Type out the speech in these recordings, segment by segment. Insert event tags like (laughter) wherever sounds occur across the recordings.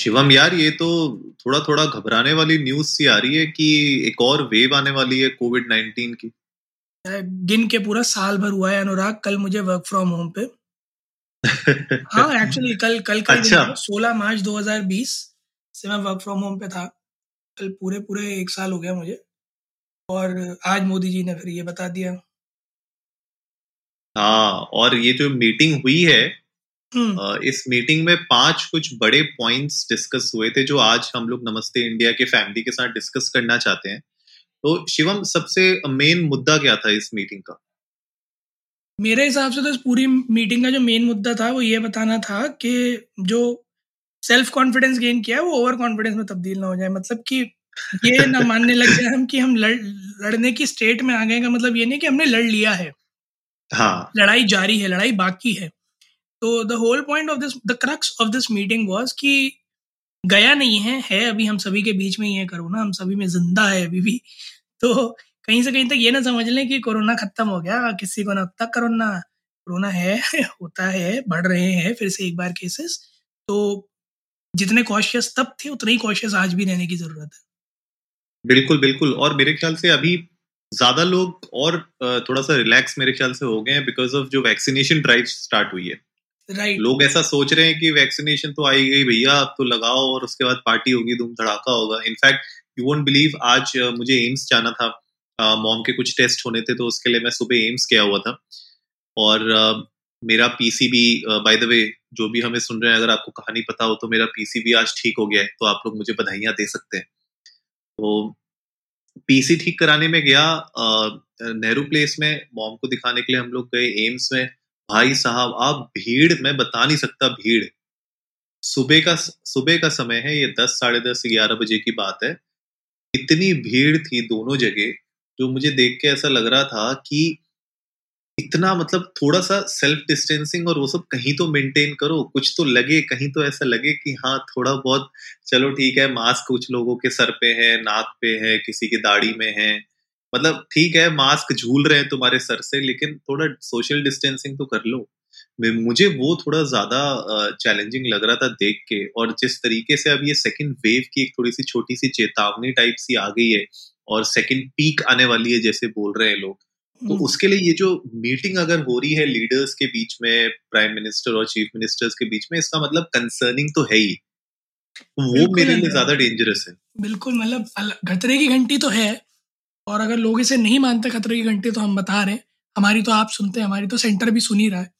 शिवम यार ये तो थोड़ा थोड़ा घबराने वाली न्यूज़ सी आ रही है कि एक और वेव आने वाली है कोविड नाइनटीन की गिन के पूरा साल भर हुआ है अनुराग कल मुझे वर्क फ्रॉम होम पे। (laughs) हाँ एक्चुअली कल कल का अच्छा। सोलह मार्च 2020 से मैं वर्क फ्रॉम होम पे था। कल पूरे पूरे एक साल हो गया मुझे। और आज मोदी जी ने फिर ये बता दिया। हाँ और ये जो मीटिंग हुई है इस मीटिंग में पाँच कुछ बड़े पॉइंट्स डिस्कस हुए थे जो आज हम लोग नमस्ते इंडिया के फैमिली के साथ डिस्कस करना चाहते हैं। तो शिवम सबसे मेन मुद्दा क्या था इस मीटिंग का? मेरे हिसाब से तो इस पूरी मीटिंग का जो मेन मुद्दा था वो ये बताना था कि जो सेल्फ कॉन्फिडेंस गेन किया है वो ओवर कॉन्फिडेंस में तब्दील ना हो जाए। मतलब कि ये ना (laughs) मानने लग जाए हम कि हम लड़ लड़ने की स्टेट में आ गए का मतलब ये नहीं कि हमने लड़ लिया है। हाँ। लड़ाई जारी है लड़ाई बाकी है। तो the whole point of this the crux of this meeting was कि गया नहीं है है अभी हम सभी के बीच में ही है कोरोना, हम सभी में ज़िंदा है अभी भी। तो कहीं से कहीं तक ये ना समझ लें कि कोरोना खत्म हो गया, किसी को ना अब तक कोरोना कोरोना है, होता है, बढ़ रहे हैं फिर से एक बार केसेस तो जितने कॉशियस तब थे, उतने ही कॉशियस आज भी रहने की ज़रूरत है। बिल्कुल बिल्कुल। और मेरे ख्याल से अभी ज़्यादा लोग और थोड़ा सा रिलैक्स मेरे ख्याल से हो गए हैं बिकॉज़ ऑफ़ जो वैक्सीनेशन ड्राइव स्टार्ट हुई है। राइट लोग ऐसा सोच रहे हैं कि वैक्सीनेशन तो आई गई भैया, अब तो लगाओ और उसके बाद पार्टी होगी, धूम धड़ाका होगा। इनफैक्ट यू वोंट बिलीव आज मुझे एम्स जाना था। मॉम के कुछ टेस्ट होने थे तो उसके लिए मैं सुबह एम्स गया हुआ था। और मेरा पीसीबी बाय द वे जो भी हमें सुन रहे हैं, अगर आपको कहानी पता हो तो मेरा पीसीबी आज ठीक हो गया है तो आप लोग मुझे बधाइयाँ दे सकते हैं। तो पीसी ठीक कराने में गया नेहरू प्लेस में मॉम को दिखाने के लिए हम लोग गए एम्स में। भाई साहब, आप भीड़, मैं बता नहीं सकता भीड़। सुबह का सुबह का समय है, ये दस, साढ़े दस, ग्यारह बजे की बात है। इतनी भीड़ थी दोनों जगह, जो मुझे देख के ऐसा लग रहा था कि इतना मतलब थोड़ा सा सेल्फ डिस्टेंसिंग और वो सब कहीं तो मेंटेन करो, कुछ तो लगे, कहीं तो ऐसा लगे कि हाँ थोड़ा बहुत, चलो ठीक है मास्क कुछ लोगों के सर पे है, नाक पे है, किसी की दाढ़ी में है। मतलब ठीक है मास्क झूल रहे हैं तुम्हारे सर से लेकिन थोड़ा सोशल डिस्टेंसिंग तो कर लो। मुझे वो थोड़ा ज़्यादा चैलेंजिंग लग रहा था देख के और जिस तरीके से अब ये सेकंड वेव की एक थोड़ी सी छोटी सी चेतावनी टाइप सी आ गई है और सेकंड पीक आने वाली है जैसे बोल रहे हैं लोग तो हम्म। उसके लिए ये जो मीटिंग अगर हो रही है लीडर्स के बीच में प्राइम मिनिस्टर और चीफ मिनिस्टर्स के बीच में इसका मतलब कंसर्निंग तो है ही। वो मेरे लिए ज़्यादा डेंजरस है। बिल्कुल मतलब खतरे की घंटी तो है और अगर लोग इसे नहीं मानते खतरे की घंटी तो हम बता रहे हैं। हमारी तो आप सुनते हैं हमारी तो सेंटर भी सुन ही रहा है।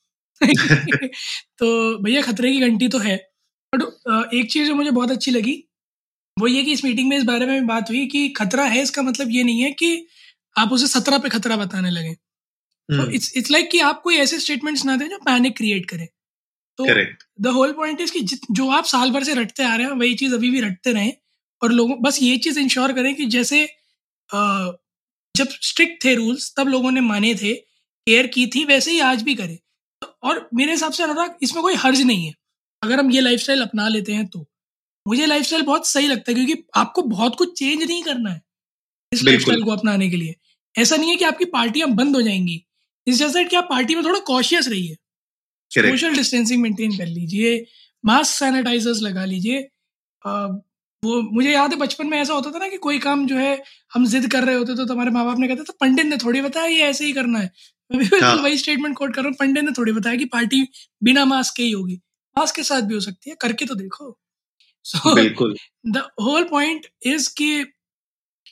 (laughs) तो भैया खतरे की घंटी तो है। बट एक चीज़ जो मुझे बहुत अच्छी लगी वो ये कि इस मीटिंग में इस बारे में बात हुई कि खतरा है इसका मतलब ये नहीं है कि आप उसे सत्रह पे खतरा बताने लगे। इट्स इट्स लाइक कि आप कोई ऐसे स्टेटमेंट्स ना दें जो पैनिक क्रिएट करें। तो द होल पॉइंट इज़ कि जो आप साल भर से रटते आ रहे हैं वही चीज़ अभी भी रटते रहें। और लोगों बस ये चीज़ इंश्योर करें कि जैसे जब स्ट्रिक्ट थे रूल्स तब लोगों ने माने थे केयर की थी वैसे ही आज भी करें। और मेरे हिसाब से अनुराग इसमें कोई हर्ज नहीं है। अगर हम ये लाइफस्टाइल अपना लेते हैं तो। मुझे लाइफस्टाइल बहुत सही लगता है क्योंकि आपको बहुत कुछ चेंज नहीं करना है इस लाइफ लाइफस्टाइल को अपनाने के लिए। ऐसा नहीं है कि आपकी पार्टियाँ बंद हो जाएँगी। इस जैसा कि आप पार्टी में थोड़ा कॉशियस रहिए. सोशल डिस्टेंसिंग मेंटेन कर लीजिए मास्क सैनिटाइजर्स लगा लीजिए। वो मुझे याद है बचपन में ऐसा होता था ना कि कोई काम जो है हम जिद कर रहे होते तो तुम्हारे माँ बाप ने कहते थे पंडित ने थोड़ी बताया ये ऐसे ही करना है। मैं भी हाँ। वही स्टेटमेंट कोट कर रहा हूँ पंडित ने थोड़ी बताया कि पार्टी बिना मास्क के ही होगी। मास्क के साथ भी हो सकती है करके तो देखो। सो the whole point is कि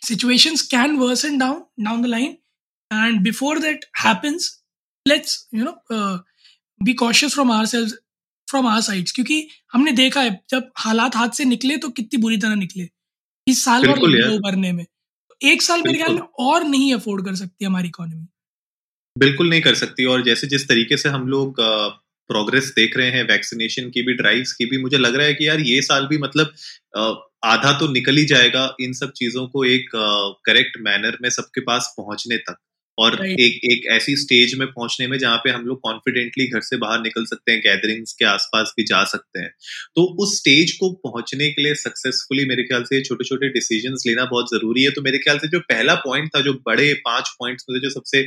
situations can worsen down down the line and before that happens let's you know uh, be cautious from ourselves from our sides क्योंकि हमने देखा है जब हालात हाथ से निकले तो कितनी बुरी तरह निकले। इस साल भर उभरने में। एक साल मेरे ख्याल में और नहीं अफोर्ड कर सकती हमारी इकोनॉमी बिल्कुल नहीं कर सकती और जैसे जिस तरीके से हम लोग प्रोग्रेस देख रहे हैं वैक्सीनेशन की भी ड्राइव्स की भी मुझे लग रहा है कि यार ये साल भी मतलब आधा तो निकल ही जाएगा इन सब चीज़ों को एक करेक्ट मैनर में सबके पास पहुँचने तक। और right. एक एक ऐसी स्टेज में पहुँचने में जहाँ पे हम लोग कॉन्फिडेंटली घर से बाहर निकल सकते हैं गैदरिंग्स के आसपास भी जा सकते हैं। तो उस स्टेज को पहुँचने के लिए सक्सेसफुली मेरे ख्याल से छोटे छोटे डिसीज़न लेना बहुत ज़रूरी है। तो मेरे ख्याल से जो पहला पॉइंट था जो बड़े पाँच पॉइंट्स में जो सबसे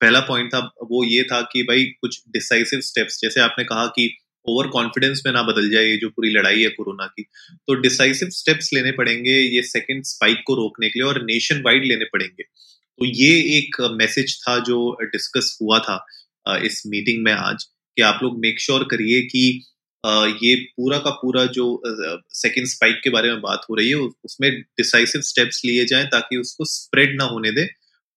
पहला पॉइंट था वो ये था कि भाई कुछ डिसाइसिव स्टेप्स जैसे आपने कहा कि ओवर कॉन्फिडेंस में ना बदल जाए ये जो पूरी लड़ाई है कोरोना की। तो डिसाइसिव स्टेप्स लेने पड़ेंगे ये सेकेंड स्पाइक को रोकने के लिए और नेशन वाइड लेने पड़ेंगे। तो ये एक मैसेज था जो डिस्कस हुआ था इस मीटिंग में आज कि आप लोग मेक श्योर करिए कि ये पूरा का पूरा जो सेकेंड स्पाइक के बारे में बात हो रही है उसमें डिसाइसिव स्टेप्स लिए जाएँ ताकि उसको स्प्रेड ना होने दे।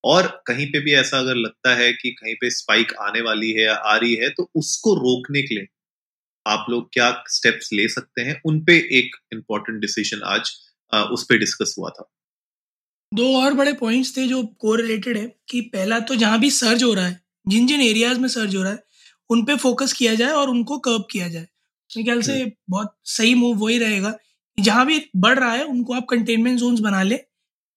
और कहीं पे भी ऐसा अगर लगता है कि कहीं पे स्पाइक आने वाली है या आ रही है तो उसको रोकने के लिए आप लोग क्या स्टेप्स ले सकते हैं, उन पे एक इंपॉर्टेंट डिसीज़न आज उस पर डिस्कस हुआ था। दो और बड़े पॉइंट्स थे जो को रिलेटेड है कि पहला तो जहाँ भी सर्ज हो रहा है जिन जिन एरियाज़ में सर्ज हो रहा है उन पे फोकस किया जाए और उनको कर्ब किया जाए। मेरे ख्याल से। बहुत सही मूव वही रहेगा कि जहाँ भी बढ़ रहा है उनको आप कंटेनमेंट जोन बना ले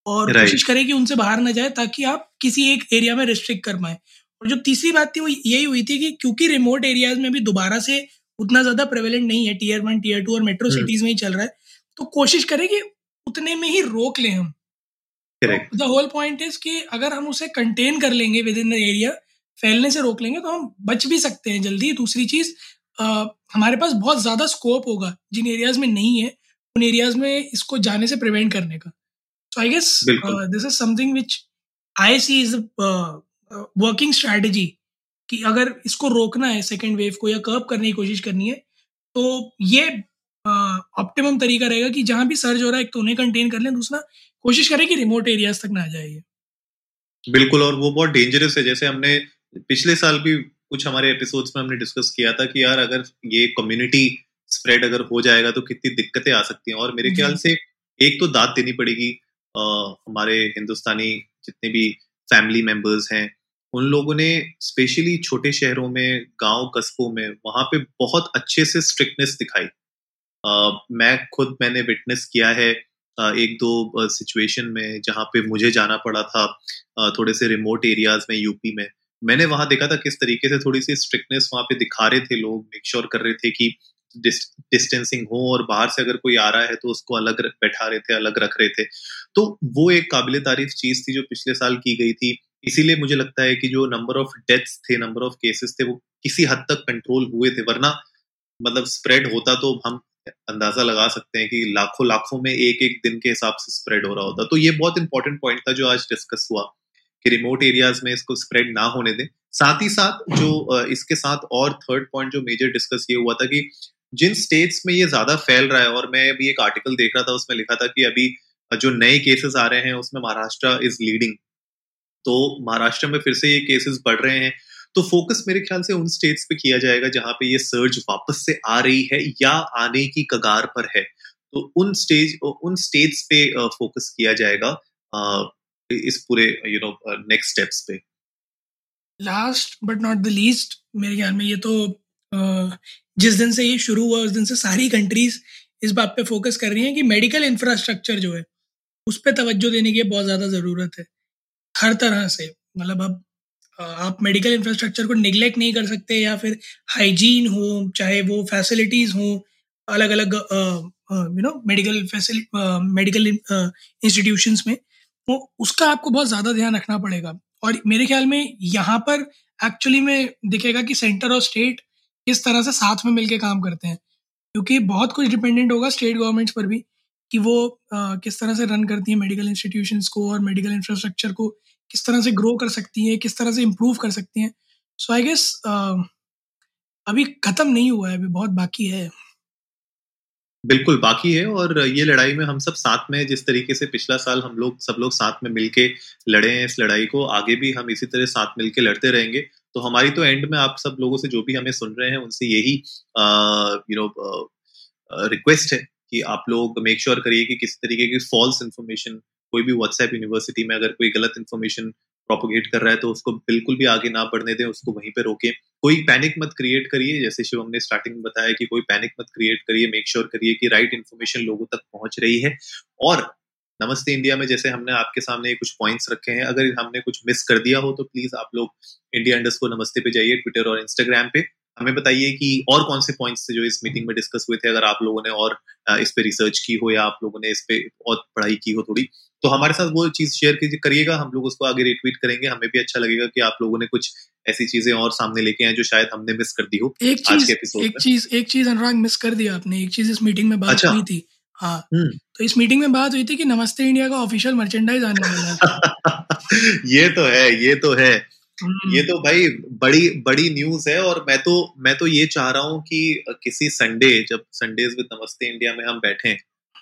और कोशिश करें कि उनसे बाहर ना जाए ताकि आप किसी एक एरिया में रिस्ट्रिक्ट कर पाए। और जो तीसरी बात थी वो यही हुई थी कि क्योंकि रिमोट एरियाज़ में भी दोबारा से उतना ज़्यादा प्रेवलेंट नहीं है टीयर वन टीयर टू और मेट्रो सिटीज़ में ही चल रहा है तो कोशिश करें कि उतने में ही रोक लें हम। द होल पॉइंट इज़ कि अगर हम उसे कंटेन कर लेंगे विद इन द एरिया फैलने से रोक लेंगे तो हम बच भी सकते हैं जल्दी। दूसरी चीज़ हमारे पास बहुत ज़्यादा स्कोप होगा जिन एरियाज़ में नहीं है उन एरियाज़ में इसको जाने से प्रिवेंट करने का। So I guess this is something which I see is working strategy कि अगर इसको रोकना है सेकेंड वेव को या कर्व करने की कोशिश करनी है तो ये ऑप्टिमम तरीका रहेगा कि जहाँ भी सर्ज हो रहा है एक तो उन्हें कंटेन कर लें दूसरा कोशिश करें कि रिमोट एरियाज़ तक ना जाए बिल्कुल और वो बहुत डेंजरस है। जैसे हमने पिछले साल भी कुछ हमारे एपिसोड्स में हमने डिस्कस किया था कि यार अगर ये कम्युनिटी स्प्रेड अगर हो जाएगा तो कितनी दिक्कतें आ सकती हैं। और मेरे ख्याल से एक तो दाद देनी पड़ेगी आ, हमारे हिंदुस्तानी जितने भी फैमिली मेंबर्स हैं उन लोगों ने स्पेशली छोटे शहरों में गाँव कस्बों में वहाँ पे बहुत अच्छे से स्ट्रिक्टनेस दिखाई। मैं खुद मैंने विटनेस किया है एक दो सिचुएशन में जहाँ पे मुझे जाना पड़ा था थोड़े से रिमोट एरियाज़ में यूपी में। मैंने वहाँ देखा था किस तरीके से थोड़ी सी स्ट्रिक्टनेस वहाँ पे दिखा रहे थे लोग मेक श्योर कर रहे थे कि डिस्टेंसिंग हो और बाहर से अगर कोई आ रहा है तो उसको अलग बैठा रहे थे, अलग रख रहे थे। तो वो एक काबिल तारीफ़ चीज़ थी जो पिछले साल की गई थी। इसीलिए मुझे लगता है कि जो नंबर ऑफ़ डेथ्स थे नंबर ऑफ़ केसेस थे, वो किसी हद तक कंट्रोल हुए थे, वरना मतलब स्प्रेड होता तो हम अंदाज़ा लगा सकते हैं कि लाखों लाखों में एक एक दिन के हिसाब से स्प्रेड हो रहा होता। तो ये बहुत इंपॉर्टेंट पॉइंट था जो आज डिस्कस हुआ कि रिमोट एरियाज़ में इसको स्प्रेड ना होने दें। साथ ही साथ जो इसके साथ और थर्ड पॉइंट जो मेजर डिस्कस ये हुआ था कि जिन स्टेट्स में ये ज़्यादा फैल रहा है, और मैं अभी एक आर्टिकल देख रहा था, उसमें लिखा था कि अभी जो नए केसेस आ रहे हैं, उसमें महाराष्ट्र इज़ लीडिंग तो महाराष्ट्र में फिर से ये केसेस बढ़ रहे हैं। तो फोकस मेरे ख्याल से उन स्टेट्स पे किया जाएगा जहाँ पे ये सर्ज वापस से आ रही है या आने की कगार पर है। तो उन स्टेज उन स्टेट्स पे फोकस किया जाएगा इस पूरे यू नो नेक्स्ट स्टेप्स पे। Last but not the least मेरे ख्याल में ये तो जिस दिन से ये शुरू हुआ, उस दिन से सारी कंट्रीज़ इस बात पे फोकस कर रही हैं कि मेडिकल इंफ्रास्ट्रक्चर जो है, उस पर तवज्जो देने की बहुत ज़्यादा ज़रूरत है। हर तरह से मतलब अब आप मेडिकल इंफ्रास्ट्रक्चर को निगलेक्ट नहीं कर सकते या फिर हाइजीन हो, चाहे वो फैसिलिटीज़ हो अलग अलग you know medical facility medical institutions में वो उसका आपको बहुत ज़्यादा ध्यान रखना पड़ेगा। और मेरे ख्याल में यहाँ पर एक्चुअली में दिखेगा कि सेंटर और स्टेट किस तरह से साथ में मिलकर काम करते हैं, क्योंकि बहुत कुछ डिपेंडेंट होगा स्टेट गवर्नमेंट्स पर भी। कि वो आ, किस तरह से रन करती हैं मेडिकल इंस्टीट्यूशंस को और मेडिकल इंफ्रास्ट्रक्चर को किस तरह से ग्रो कर सकती हैं किस तरह से इम्प्रूव कर सकती हैं। सो आई गेस अभी ख़त्म नहीं हुआ है अभी बहुत बाकी है। बिल्कुल बाकी है और ये लड़ाई में हम सब साथ में जिस तरीके से पिछला साल हम लोग सब लोग साथ में मिलके लड़े हैं इस लड़ाई को आगे भी हम इसी तरह साथ मिलके लड़ते रहेंगे। तो हमारी तो एंड में आप सब लोगों से जो भी हमें सुन रहे हैं उनसे यही यू नो रिक्वेस्ट है। कि आप लोग मेक श्योर करिए कि किसी तरीके की फॉल्स इन्फॉर्मेशन कोई भी व्हाट्सएप यूनिवर्सिटी में अगर कोई गलत इन्फॉर्मेशन प्रोपोगेट कर रहा है तो उसको बिल्कुल भी आगे ना बढ़ने दें, उसको वहीं पर रोकें। कोई पैनिक मत क्रिएट करिए, जैसे शिवम ने स्टार्टिंग में बताया कि कोई पैनिक मत क्रिएट करिए मेक श्योर करिए कि राइट इन्फॉर्मेशन लोगों तक पहुँच रही है। और नमस्ते इंडिया में जैसे हमने आपके सामने कुछ पॉइंट्स रखे हैं, अगर हमने कुछ मिस कर दिया हो तो प्लीज़ आप लोग इंडिया इंडस को नमस्ते पे जाइए ट्विटर और इंस्टाग्राम पे। हमें बताइए कि और कौन से पॉइंट्स थे जो इस मीटिंग में डिस्कस हुए थे अगर आप लोगों ने और इस पे रिसर्च की हो या आप लोगों ने इस पे और पढ़ाई की हो थोड़ी तो हमारे साथ वो चीज़ शेयर करिएगा हम लोग उसको आगे रिट्वीट करेंगे हमें भी अच्छा लगेगा कि आप लोगों ने कुछ ऐसी चीज़ें और सामने लेके आए जो शायद हमने मिस कर दी हो एक आज के एपिसोड एक चीज़ एक चीज़ अनुराग मिस कर दिया आपने एक चीज़ इस मीटिंग में बात अच्छा? हुई थी हाँ हम्म। तो इस मीटिंग में बात हुई थी कि नमस्ते इंडिया का ऑफिशियल मर्चेंडाइज आने वाला है (laughs) ये तो है ये तो है। ये तो भाई बड़ी बड़ी न्यूज़ है और मैं तो मैं तो ये चाह रहा हूँ कि किसी संडे जब संडेज विद नमस्ते इंडिया में हम बैठे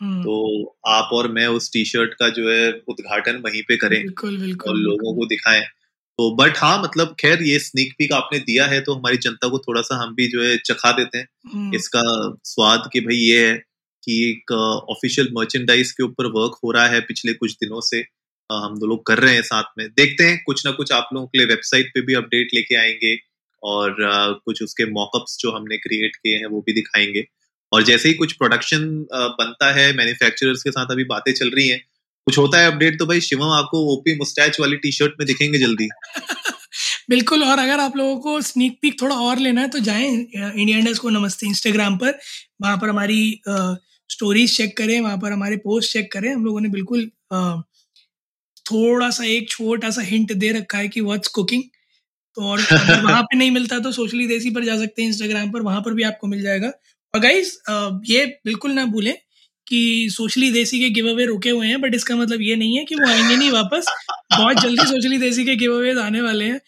हम्म। तो आप और मैं उस टी शर्ट का जो है उद्घाटन वहीं पे करें बिल्कुल बिल्कुल और लोगों को दिखाएँ। तो बट हाँ मतलब खैर ये स्नीक पीक आपने दिया है तो हमारी जनता को थोड़ा सा हम भी जो है चखा देते हैं। हम्म। इसका स्वाद कि भाई ये है कि एक ऑफिशियल मर्चेंडाइज के ऊपर वर्क हो रहा है पिछले कुछ दिनों से। हम दो लोग कर रहे हैं साथ में। देखते हैं, कुछ ना कुछ आप लोगों के लिए वेबसाइट पे भी अपडेट लेके आएँगे और कुछ उसके मॉकअप्स जो हमने क्रिएट किए हैं वो भी दिखाएँगे। और जैसे ही कुछ प्रोडक्शन बनता है मैन्युफैक्चरर्स के साथ अभी बातें चल रही हैं, कुछ होता है अपडेट तो भाई शिवम आपको ओपी मुस्टैच वाली टी शर्ट में दिखेंगे जल्दी। (laughs) बिल्कुल, और अगर आप लोगों को स्नीक पीक थोड़ा और लेना है तो जाएँ इंडिया इंडस्ट को नमस्ते इंस्टाग्राम पर। वहाँ पर हमारी स्टोरीज चेक करें, वहाँ पर हमारे पोस्ट चेक करें। हम लोगों ने बिल्कुल थोड़ा सा एक छोटा सा हिंट दे रखा है कि व्हाट्स कुकिंग तो और अगर वहाँ पे नहीं मिलता तो सोशली देसी पर जा सकते हैं इंस्टाग्राम पर, वहाँ पर भी आपको मिल जाएगा। और गाइस ये बिल्कुल ना भूलें कि सोशली देसी के गिव अवे रुके हुए हैं बट इसका मतलब ये नहीं है कि वो आएँगे नहीं वापस। बहुत जल्दी सोशली देसी के गिव अवे आने वाले हैं।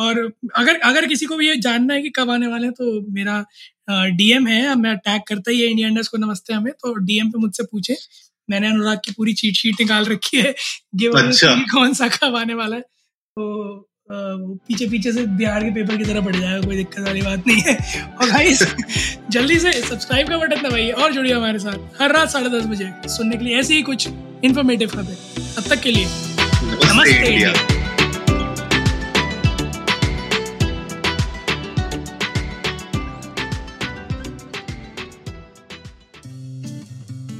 और अगर अगर किसी को भी ये जानना है कि कब आने वाले हैं तो मेरा डीएम है। मैं टैग करता ही है इंडिया इंडस को नमस्ते हमें तो डीएम पे मुझसे पूछे। मैंने अनुराग की पूरी चीट शीट निकाल रखी है गिव अच्छा। कौन सा कब आने वाला है। तो पीछे पीछे से बिहार के पेपर की तरह पड़ जाएगा कोई दिक्कत वाली बात नहीं है। और भाई जल्दी से सब्सक्राइब का बटन दबाइए और जुड़िए हमारे साथ हर रात साढ़े दस बजे सुनने के लिए ऐसी ही कुछ इन्फॉर्मेटिव खबर। तब तक के लिए नमस्ते इंडिया।